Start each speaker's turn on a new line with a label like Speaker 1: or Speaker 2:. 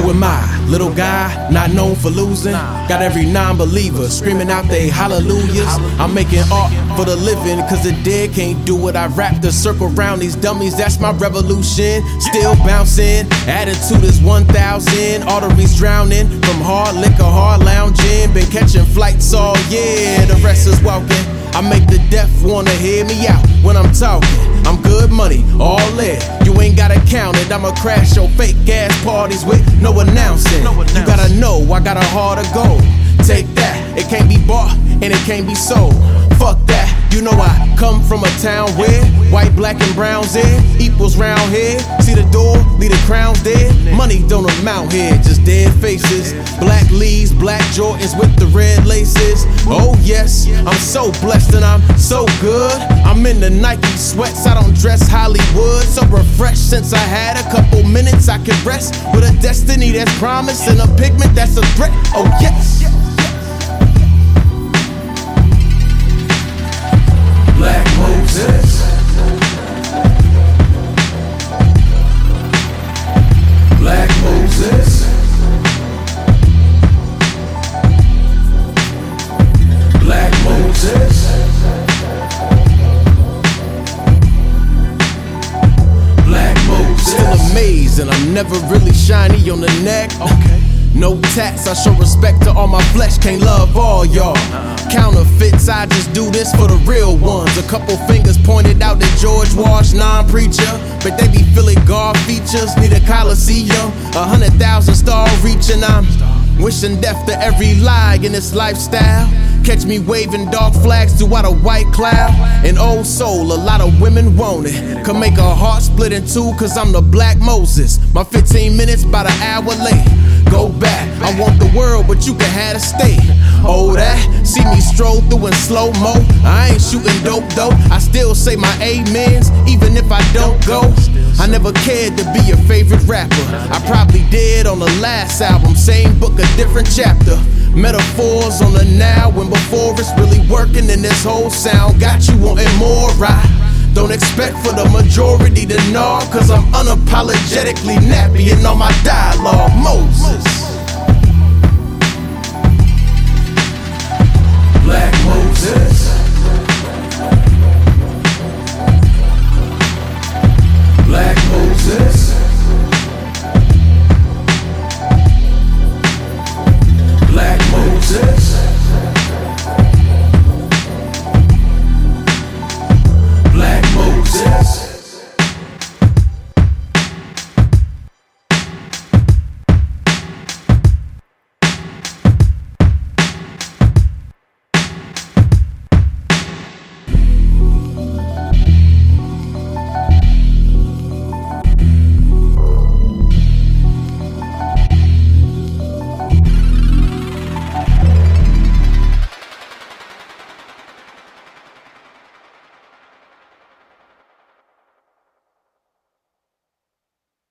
Speaker 1: am I? Little guy, not known for losing. Got every non believer screaming out they hallelujahs. I'm making art for the living, cause the dead can't do it. I wrap the circle around these dummies, that's my revolution. Still bouncing, attitude is 1000. Arteries drowning from hard liquor, hard lounging. Been catching flights all year, the rest is walking. I make the deaf wanna hear me out when I'm talking. I'm good money, all in. Ain't gotta count it. I'ma crash your fake ass parties with no announcing. You gotta know I got a of gold. Take and it can't be sold. Fuck that, you know I come from a town where white, black, and brown's in equals round here. See the door, leave the crowns there. Money don't amount here, just dead faces. Black leaves, black Jordans with the red laces. Oh yes, I'm so blessed and I'm so good. I'm in the Nike sweats, I don't dress Hollywood. So refreshed since I had a couple minutes I can rest with a destiny that's promised and a pigment that's a threat. Oh yes. And I'm never really shiny on the neck. Okay. No tats, I show respect to all my flesh, can't love all y'all. Uh-uh. Counterfeits, I just do this for the real ones. A couple fingers pointed out that George Wash, non preacher, but they be feeling God features. Need a Coliseum, a hundred thousand star reaching. I'm wishing death to every lie in this lifestyle. Catch me waving dark flags throughout a white cloud. An old soul, a lot of women want it. Can make a heart split in two, cause I'm the black Moses. My 15 minutes, about an hour late. Go back, I want the world, but you can have a state. Oh, that, see me stroll through in slow mo. I ain't shooting dope though. I still say my amens, even if I don't go. I never cared to be your favorite rapper. I probably did on the last album, same book, a different chapter. Metaphors on the now and before it's really working, and this whole sound got you wanting more. I don't expect for the majority to know, cause I'm unapologetically nappy in all my dialogue. Moses.